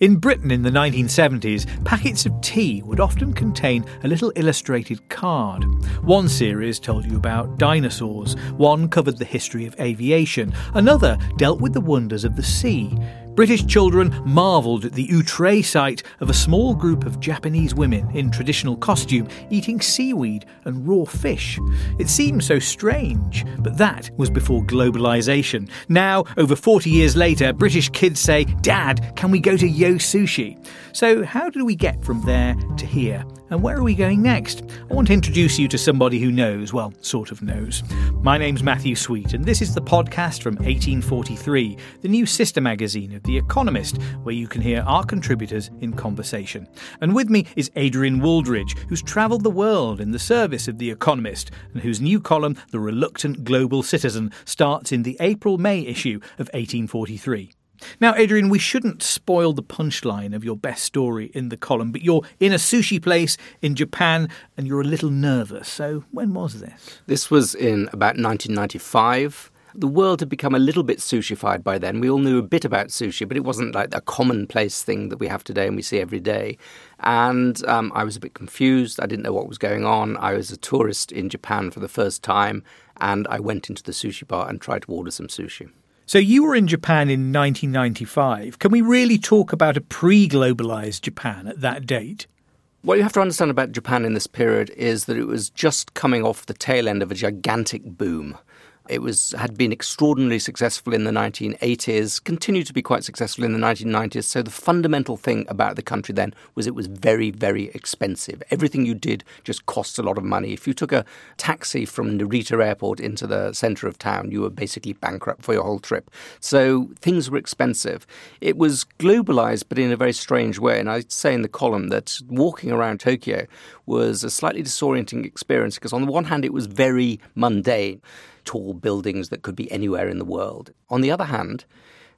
In Britain in the 1970s, packets of tea would often contain a little illustrated card. One series told you about dinosaurs, one covered the history of aviation, another dealt with the wonders of the sea. British children marvelled at the outre sight of a small group of Japanese women in traditional costume eating seaweed and raw fish. It seemed so strange, but that was before globalisation. Now, over 40 years later, British kids say, Dad, can we go to Yo Sushi? So, how did we get from there to here? And where are we going next? I want to introduce you to somebody who knows, well, sort of knows. My name's Matthew Sweet, and this is the podcast from 1843, the new sister magazine of The Economist, where you can hear our contributors in conversation. And with me is Adrian Wooldridge, who's travelled the world in the service of The Economist, and whose new column, The Reluctant Global Citizen, starts in the April May issue of 1843. Now, Adrian, we shouldn't spoil the punchline of your best story in the column, but you're in a sushi place in Japan and you're a little nervous. So, when was this? This was in about 1995. The world had become a little bit sushified by then. We all knew a bit about sushi, but it wasn't like a commonplace thing that we have today and we see every day. And um, I was a bit confused. I didn't know what was going on. I was a tourist in Japan for the first time, and I went into the sushi bar and tried to order some sushi. So you were in Japan in 1995. Can we really talk about a pre globalized Japan at that date? What you have to understand about Japan in this period is that it was just coming off the tail end of a gigantic boom. It was had been extraordinarily successful in the 1980s, continued to be quite successful in the 1990s. So the fundamental thing about the country then was it was very, very expensive. Everything you did just cost a lot of money. If you took a taxi from Narita Airport into the center of town, you were basically bankrupt for your whole trip. So things were expensive. It was globalized, but in a very strange way. And I say in the column that walking around Tokyo was a slightly disorienting experience because on the one hand it was very mundane tall buildings that could be anywhere in the world. On the other hand,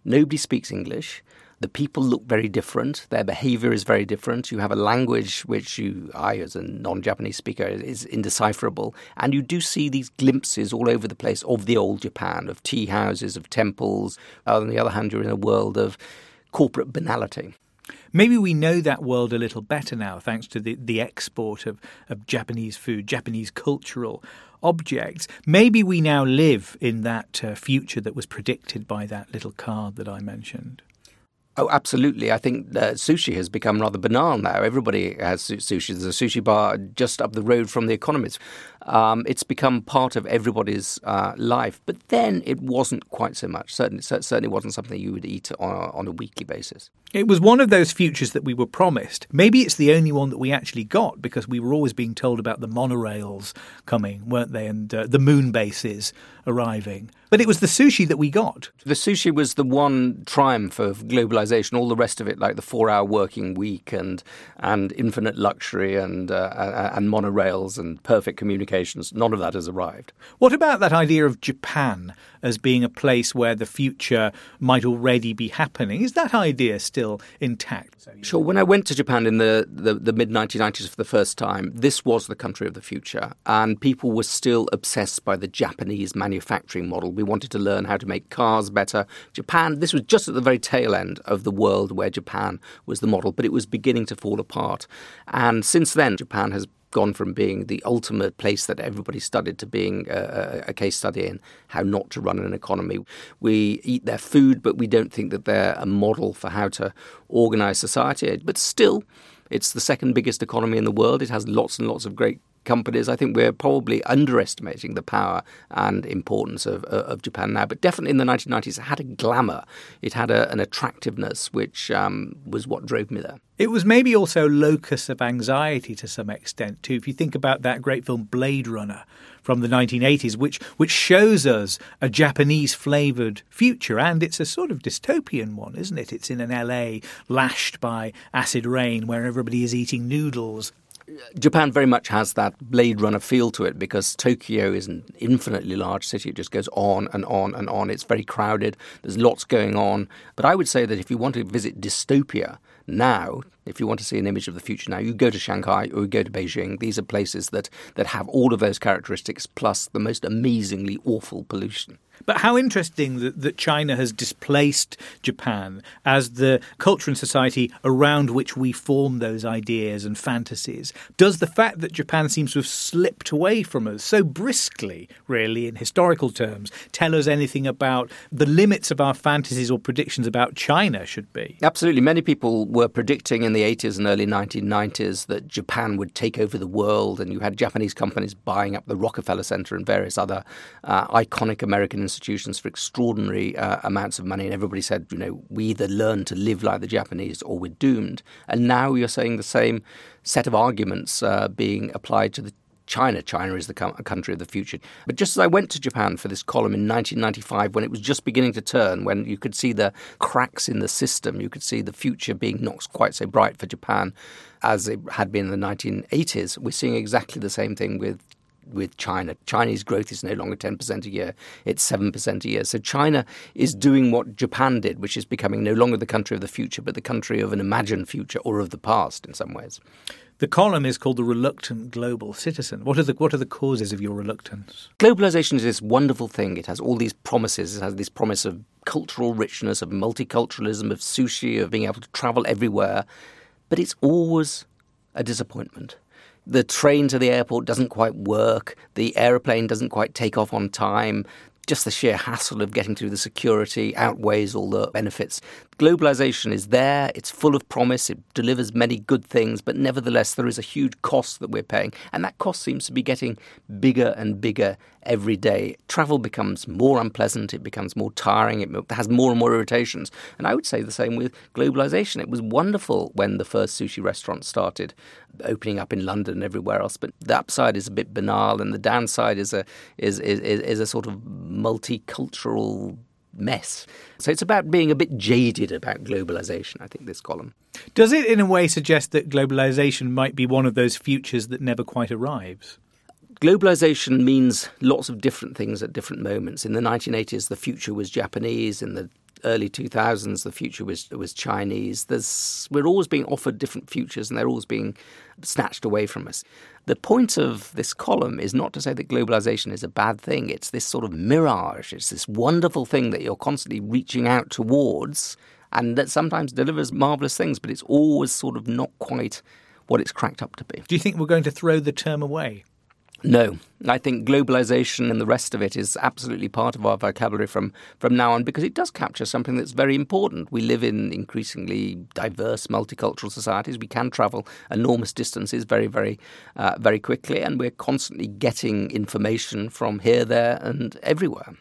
nobody speaks English. The people look very different. Their behavior is very different. You have a language which you, I, as a non Japanese speaker, is indecipherable. And you do see these glimpses all over the place of the old Japan, of tea houses, of temples. Uh, on the other hand, you're in a world of corporate banality. Maybe we know that world a little better now, thanks to the, the export of, of Japanese food, Japanese cultural objects. Maybe we now live in that uh, future that was predicted by that little card that I mentioned. Oh, absolutely. I think uh, sushi has become rather banal now. Everybody has sushi. There's a sushi bar just up the road from the Economist. Um, it's become part of everybody's uh, life. But then it wasn't quite so much. Certainly, certainly wasn't something you would eat on a, on a weekly basis. It was one of those futures that we were promised. Maybe it's the only one that we actually got because we were always being told about the monorails coming, weren't they? And uh, the moon bases arriving. But it was the sushi that we got. The sushi was the one triumph of globalization. All the rest of it, like the four-hour working week and and infinite luxury and uh, and monorails and perfect communications, none of that has arrived. What about that idea of Japan as being a place where the future might already be happening? Is that idea still intact? Sure. When I went to Japan in the, the, the mid 1990s for the first time, this was the country of the future, and people were still obsessed by the Japanese manufacturing model. We wanted to learn how to make cars better. Japan, this was just at the very tail end of the world where Japan was the model, but it was beginning to fall apart. And since then, Japan has gone from being the ultimate place that everybody studied to being a, a, case study in how not to run an economy. We eat their food, but we don't think that they're a model for how to organize society. But still, it's the second biggest economy in the world. It has lots and lots of great companies. I think we're probably underestimating the power and importance of, of Japan now. But definitely in the 1990s, it had a glamour, it had a, an attractiveness, which um, was what drove me there. It was maybe also locus of anxiety to some extent too. If you think about that great film Blade Runner from the 1980s, which which shows us a Japanese flavoured future, and it's a sort of dystopian one, isn't it? It's in an LA lashed by acid rain, where everybody is eating noodles Japan very much has that Blade Runner feel to it because Tokyo is an infinitely large city. It just goes on and on and on. It's very crowded. There's lots going on. But I would say that if you want to visit dystopia now, if you want to see an image of the future now, you go to Shanghai or you go to Beijing. These are places that, that have all of those characteristics plus the most amazingly awful pollution. But how interesting that, that China has displaced Japan as the culture and society around which we form those ideas and fantasies. Does the fact that Japan seems to have slipped away from us so briskly, really, in historical terms, tell us anything about the limits of our fantasies or predictions about China should be? Absolutely. Many people were predicting in the 80s and early 1990s that Japan would take over the world, and you had Japanese companies buying up the Rockefeller Center and various other uh, iconic American institutions for extraordinary uh, amounts of money. And everybody said, you know, we either learn to live like the Japanese or we're doomed. And now you're saying the same set of arguments uh, being applied to the China. China is the country of the future. But just as I went to Japan for this column in 1995, when it was just beginning to turn, when you could see the cracks in the system, you could see the future being not quite so bright for Japan as it had been in the 1980s, we're seeing exactly the same thing with with China. Chinese growth is no longer 10% a year, it's 7% a year. So China is doing what Japan did, which is becoming no longer the country of the future, but the country of an imagined future or of the past in some ways. The column is called The Reluctant Global Citizen. What are the, what are the causes of your reluctance? Globalization is this wonderful thing. It has all these promises. It has this promise of cultural richness, of multiculturalism, of sushi, of being able to travel everywhere. But it's always a disappointment the train to the airport doesn't quite work, the aeroplane doesn't quite take off on time, just the sheer hassle of getting through the security outweighs all the benefits. Globalization is there, it's full of promise, it delivers many good things, but nevertheless, there is a huge cost that we're paying. And that cost seems to be getting bigger and bigger every day. Travel becomes more unpleasant, it becomes more tiring, it has more and more irritations. And I would say the same with globalization. It was wonderful when the first sushi restaurant started opening up in London and everywhere else, but the upside is a bit banal, and the downside is a is is, is a sort of multicultural mess. So it's about being a bit jaded about globalization, I think, this column. Does it, in a way, suggest that globalization might be one of those futures that never quite arrives? Globalization means lots of different things at different moments. In the 1980s, the future was Japanese. In the early 2000s, the future was was Chinese. There's, we're always being offered different futures, and they're always being snatched away from us. The point of this column is not to say that globalization is a bad thing. It's this sort of mirage. It's this wonderful thing that you're constantly reaching out towards, and that sometimes delivers marvelous things, but it's always sort of not quite what it's cracked up to be. Do you think we're going to throw the term away? No, I think globalization and the rest of it is absolutely part of our vocabulary from, from now on because it does capture something that's very important. We live in increasingly diverse multicultural societies. We can travel enormous distances very, very, uh, very quickly, and we're constantly getting information from here, there, and everywhere.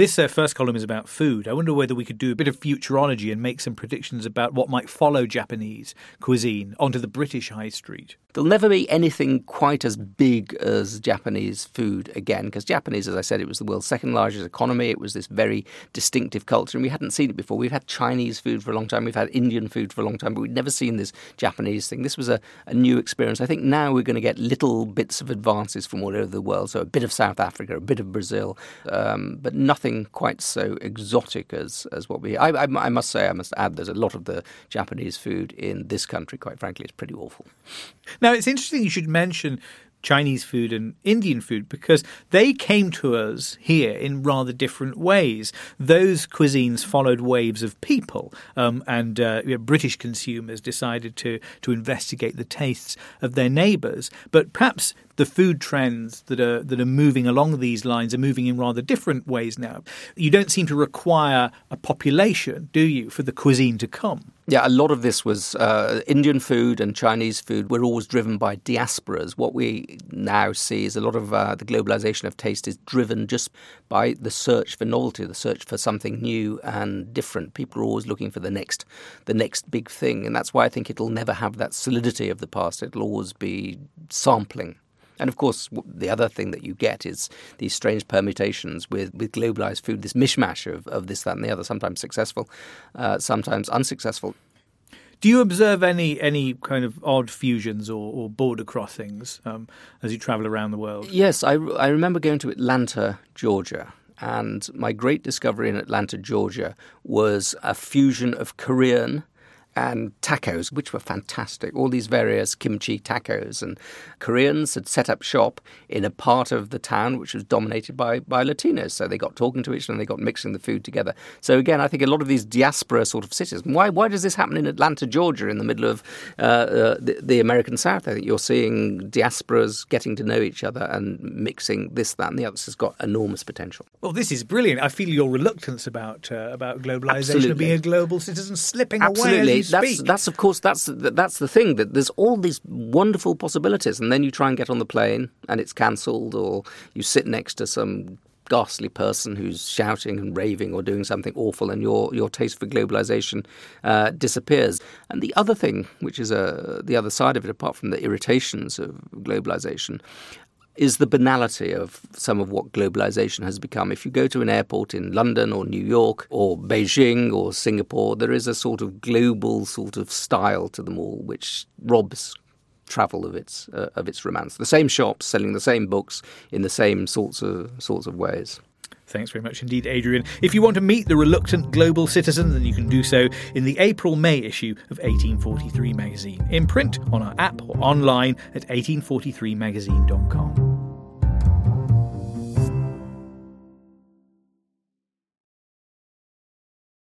This uh, first column is about food. I wonder whether we could do a bit of futurology and make some predictions about what might follow Japanese cuisine onto the British high street. There'll never be anything quite as big as Japanese food again, because Japanese, as I said, it was the world's second largest economy. It was this very distinctive culture, and we hadn't seen it before. We've had Chinese food for a long time, we've had Indian food for a long time, but we'd never seen this Japanese thing. This was a, a new experience. I think now we're going to get little bits of advances from all over the world. So a bit of South Africa, a bit of Brazil, um, but nothing quite so exotic as, as what we. I, I, I must say, I must add, there's a lot of the Japanese food in this country, quite frankly, it's pretty awful. Now, it's interesting you should mention Chinese food and Indian food because they came to us here in rather different ways. Those cuisines followed waves of people, um, and uh, you know, British consumers decided to to investigate the tastes of their neighbours. But perhaps the food trends that are that are moving along these lines are moving in rather different ways now. You don't seem to require a population, do you, for the cuisine to come? Yeah, a lot of this was uh, Indian food and Chinese food were always driven by diasporas. What we now see is a lot of uh, the globalization of taste is driven just by the search for novelty, the search for something new and different. People are always looking for the next, the next big thing, and that's why I think it'll never have that solidity of the past. It'll always be sampling. And of course, the other thing that you get is these strange permutations with, with globalized food, this mishmash of, of this, that, and the other, sometimes successful, uh, sometimes unsuccessful. Do you observe any any kind of odd fusions or, or border crossings um, as you travel around the world? Yes, I, I remember going to Atlanta, Georgia, and my great discovery in Atlanta, Georgia, was a fusion of Korean and tacos, which were fantastic. All these various kimchi tacos. And Koreans had set up shop in a part of the town which was dominated by, by Latinos. So they got talking to each other and they got mixing the food together. So again, I think a lot of these diaspora sort of cities. Why, why does this happen in Atlanta, Georgia, in the middle of uh, uh, the, the American South? I think you're seeing diasporas getting to know each other and mixing this, that, and the other. This has got enormous potential. Well, this is brilliant. I feel your reluctance about uh, about globalization Absolutely. of being a global citizen slipping Absolutely. away you that's. That's of course that's that's the thing that there's all these wonderful possibilities, and then you try and get on the plane and it's cancelled, or you sit next to some ghastly person who's shouting and raving or doing something awful, and your your taste for globalization uh, disappears. And the other thing, which is uh, the other side of it, apart from the irritations of globalization, is the banality of some of what globalization has become. If you go to an airport in London or New York or Beijing or Singapore, there is a sort of global sort of style to them all, which robs travel of its uh, of its romance. The same shops selling the same books in the same sorts of sorts of ways. Thanks very much indeed, Adrian. If you want to meet the reluctant global citizen, then you can do so in the April May issue of 1843 magazine, in print, on our app, or online at 1843magazine.com.